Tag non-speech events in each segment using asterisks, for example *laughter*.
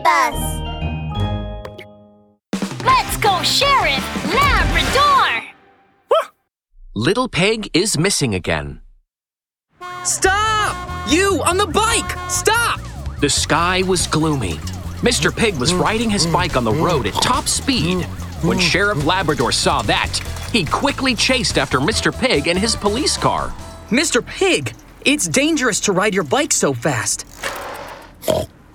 Baby Bus. Let's go, Sheriff Labrador! Little Pig is missing again. Stop! You on the bike! Stop! The sky was gloomy. Mr. Pig was riding his bike on the road at top speed. When Sheriff Labrador saw that, he quickly chased after Mr. Pig and his police car. Mr. Pig, it's dangerous to ride your bike so fast.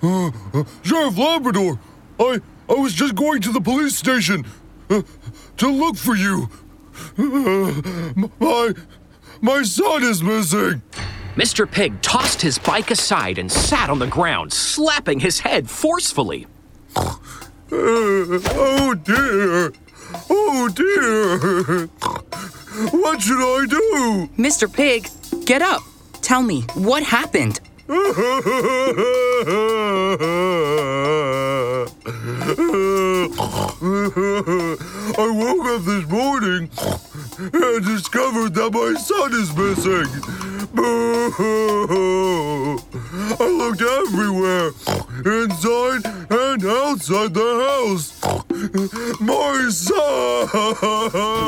Sheriff Labrador, I I was just going to the police station uh, to look for you. Uh, my my son is missing. Mr. Pig tossed his bike aside and sat on the ground, slapping his head forcefully. Uh, oh dear. Oh dear. What should I do? Mr. Pig, get up. Tell me, what happened? *laughs* is missing. *laughs* I looked everywhere, inside and outside the house. My son!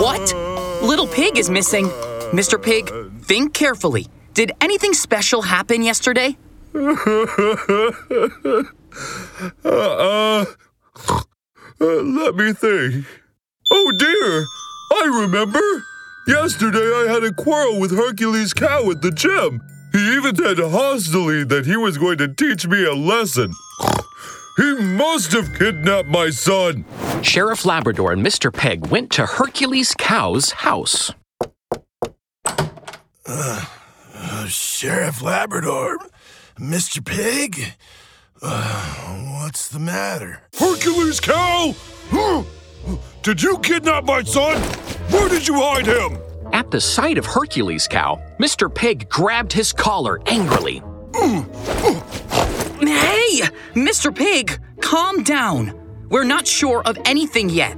What? Little Pig is missing. Mr. Pig, think carefully. Did anything special happen yesterday? *laughs* Uh, uh, let me think. Oh dear! I remember! Yesterday I had a quarrel with Hercules Cow at the gym. He even said hostilely that he was going to teach me a lesson. He must have kidnapped my son! Sheriff Labrador and Mr. Pig went to Hercules Cow's house. Sheriff Labrador, Mr. Pig, uh, what's the matter? Hercules Cow! Huh? Did you kidnap my son? Where did you hide him? At the sight of Hercules Cow, Mr. Pig grabbed his collar angrily. Mm. Hey! Mr. Pig, calm down. We're not sure of anything yet.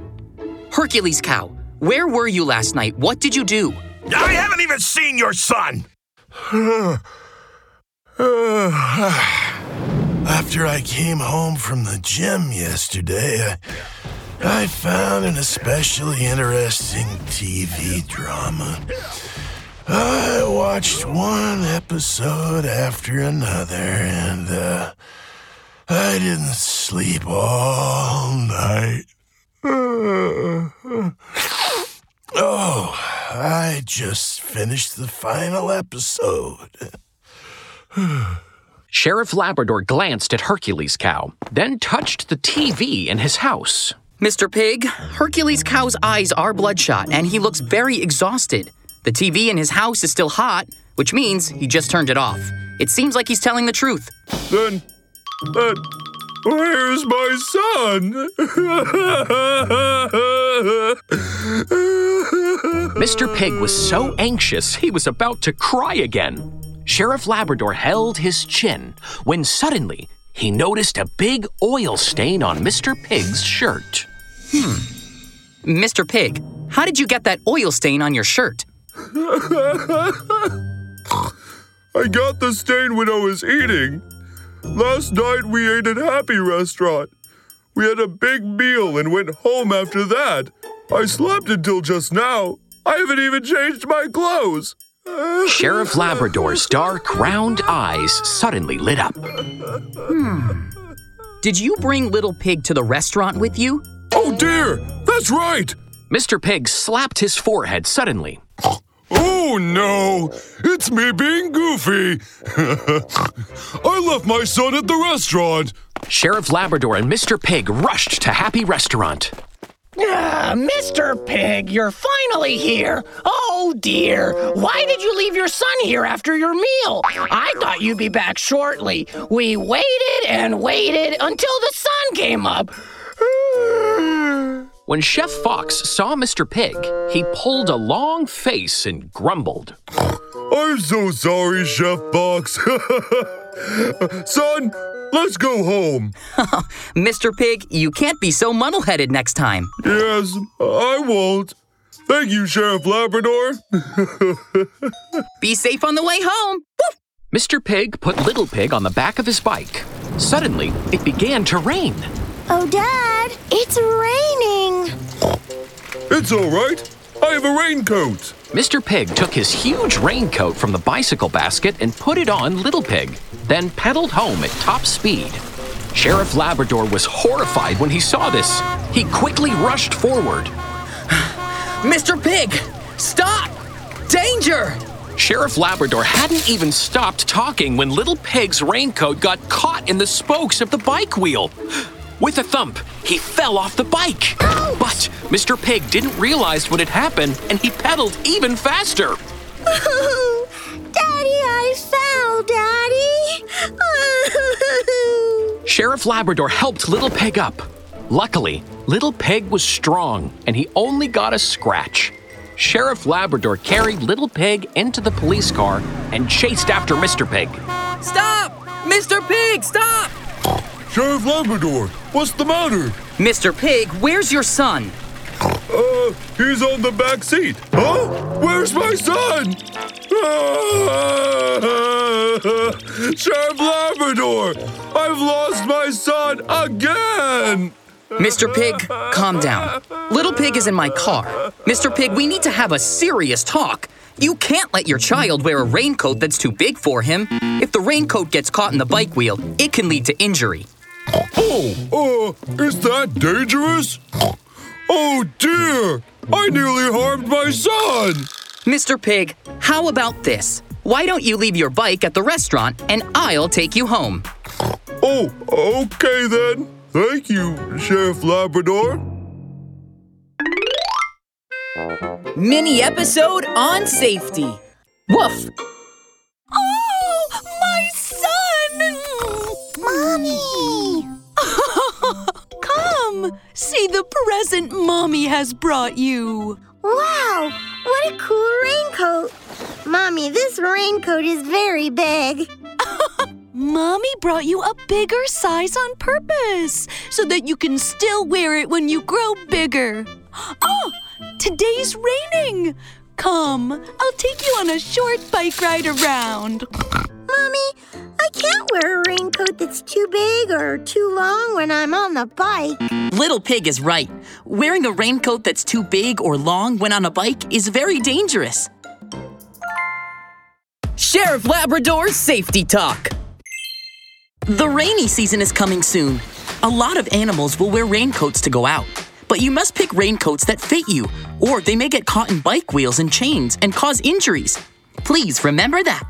Hercules Cow, where were you last night? What did you do? I haven't even seen your son! *sighs* After I came home from the gym yesterday, I, I found an especially interesting TV drama. I watched one episode after another, and uh, I didn't sleep all night. *sighs* Oh, I just finished the final episode. Sheriff Labrador glanced at Hercules Cow, then touched the TV in his house. Mr. Pig, Hercules Cow's eyes are bloodshot and he looks very exhausted. The TV in his house is still hot, which means he just turned it off. It seems like he's telling the truth. Then, then, where's my son? Mr. Pig was so anxious he was about to cry again. Sheriff Labrador held his chin when suddenly he noticed a big oil stain on Mr. Pig's shirt. Mr. Pig, how did you get that oil stain on your shirt? *laughs* I got the stain when I was eating. Last night we ate at Happy Restaurant. We had a big meal and went home after that. I slept until just now. I haven't even changed my clothes. *laughs* Sheriff Labrador's dark, round eyes suddenly lit up. Hmm. Did you bring Little Pig to the restaurant with you? Oh dear, that's right. Mr. Pig slapped his forehead suddenly. Oh no, it's me being goofy. *laughs* I left my son at the restaurant. Sheriff Labrador and Mr. Pig rushed to Happy Restaurant. Ah, Mr. Pig, you're finally here. Oh dear. Why did you leave your son here after your meal? I thought you'd be back shortly. We waited and waited until the sun came up. When Chef Fox saw Mr. Pig, he pulled a long face and grumbled. I'm so sorry, Chef Fox. *laughs* son, let's go home. *laughs* Mr. Pig, you can't be so muddle headed next time. Yes, I won't. Thank you, Sheriff Labrador. *laughs* Be safe on the way home. Woof! Mr. Pig put Little Pig on the back of his bike. Suddenly, it began to rain. Oh, Dad, it's raining. It's all right. I have a raincoat. Mr. Pig took his huge raincoat from the bicycle basket and put it on Little Pig, then pedaled home at top speed. Sheriff Labrador was horrified when he saw this. He quickly rushed forward. *sighs* Mr. Pig, stop! Danger! Sheriff Labrador hadn't even stopped talking when Little Pig's raincoat got caught in the spokes of the bike wheel. With a thump, he fell off the bike. But Mr. Pig didn't realize what had happened and he pedaled even faster. *laughs* Daddy, I fell, Daddy. *laughs* Sheriff Labrador helped Little Pig up. Luckily, Little Pig was strong and he only got a scratch. Sheriff Labrador carried Little Pig into the police car and chased after Mr. Pig. Stop! Mr. Pig, stop! Sheriff Labrador, what's the matter? Mr. Pig, where's your son? Uh, he's on the back seat. Huh? Where's my son? Ah! *laughs* Sheriff Labrador, I've lost my son again. Mr. Pig, calm down. Little Pig is in my car. Mr. Pig, we need to have a serious talk. You can't let your child wear a raincoat that's too big for him. If the raincoat gets caught in the bike wheel, it can lead to injury. Oh, uh, is that dangerous? Oh dear, I nearly harmed my son. Mr. Pig, how about this? Why don't you leave your bike at the restaurant and I'll take you home? Oh, okay then. Thank you, Sheriff Labrador. Mini episode on safety. Woof! Present Mommy has brought you. Wow, what a cool raincoat. Mommy, this raincoat is very big. *laughs* Mommy brought you a bigger size on purpose so that you can still wear it when you grow bigger. Oh, *gasps* today's raining. Come, I'll take you on a short bike ride around. Mommy, I can't wear a raincoat that's too big or too long when I'm on the bike. Little Pig is right. Wearing a raincoat that's too big or long when on a bike is very dangerous. Sheriff Labrador's Safety Talk. The rainy season is coming soon. A lot of animals will wear raincoats to go out. But you must pick raincoats that fit you, or they may get caught in bike wheels and chains and cause injuries. Please remember that.